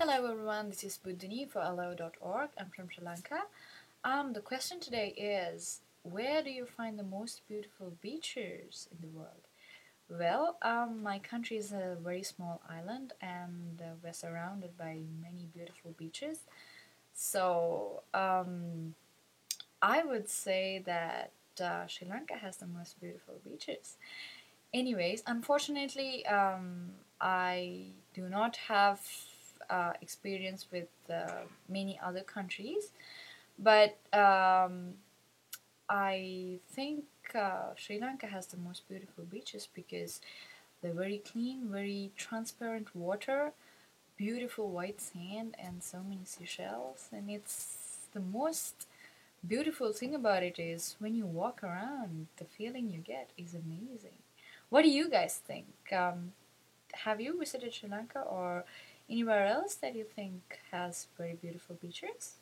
Hello everyone, this is Buddhini for elllo.org. I'm from Sri Lanka. Um, the question today is where do you find the most beautiful beaches in the world? Well, um, my country is a very small island and uh, we're surrounded by many beautiful beaches. So, um, I would say that uh, Sri Lanka has the most beautiful beaches. Anyways, unfortunately, um, I do not have uh, experience with uh, many other countries, but um, I think uh, Sri Lanka has the most beautiful beaches because they're very clean, very transparent water, beautiful white sand, and so many seashells. And it's the most beautiful thing about it is when you walk around, the feeling you get is amazing. What do you guys think? Um, have you visited Sri Lanka or anywhere else that you think has very beautiful beaches?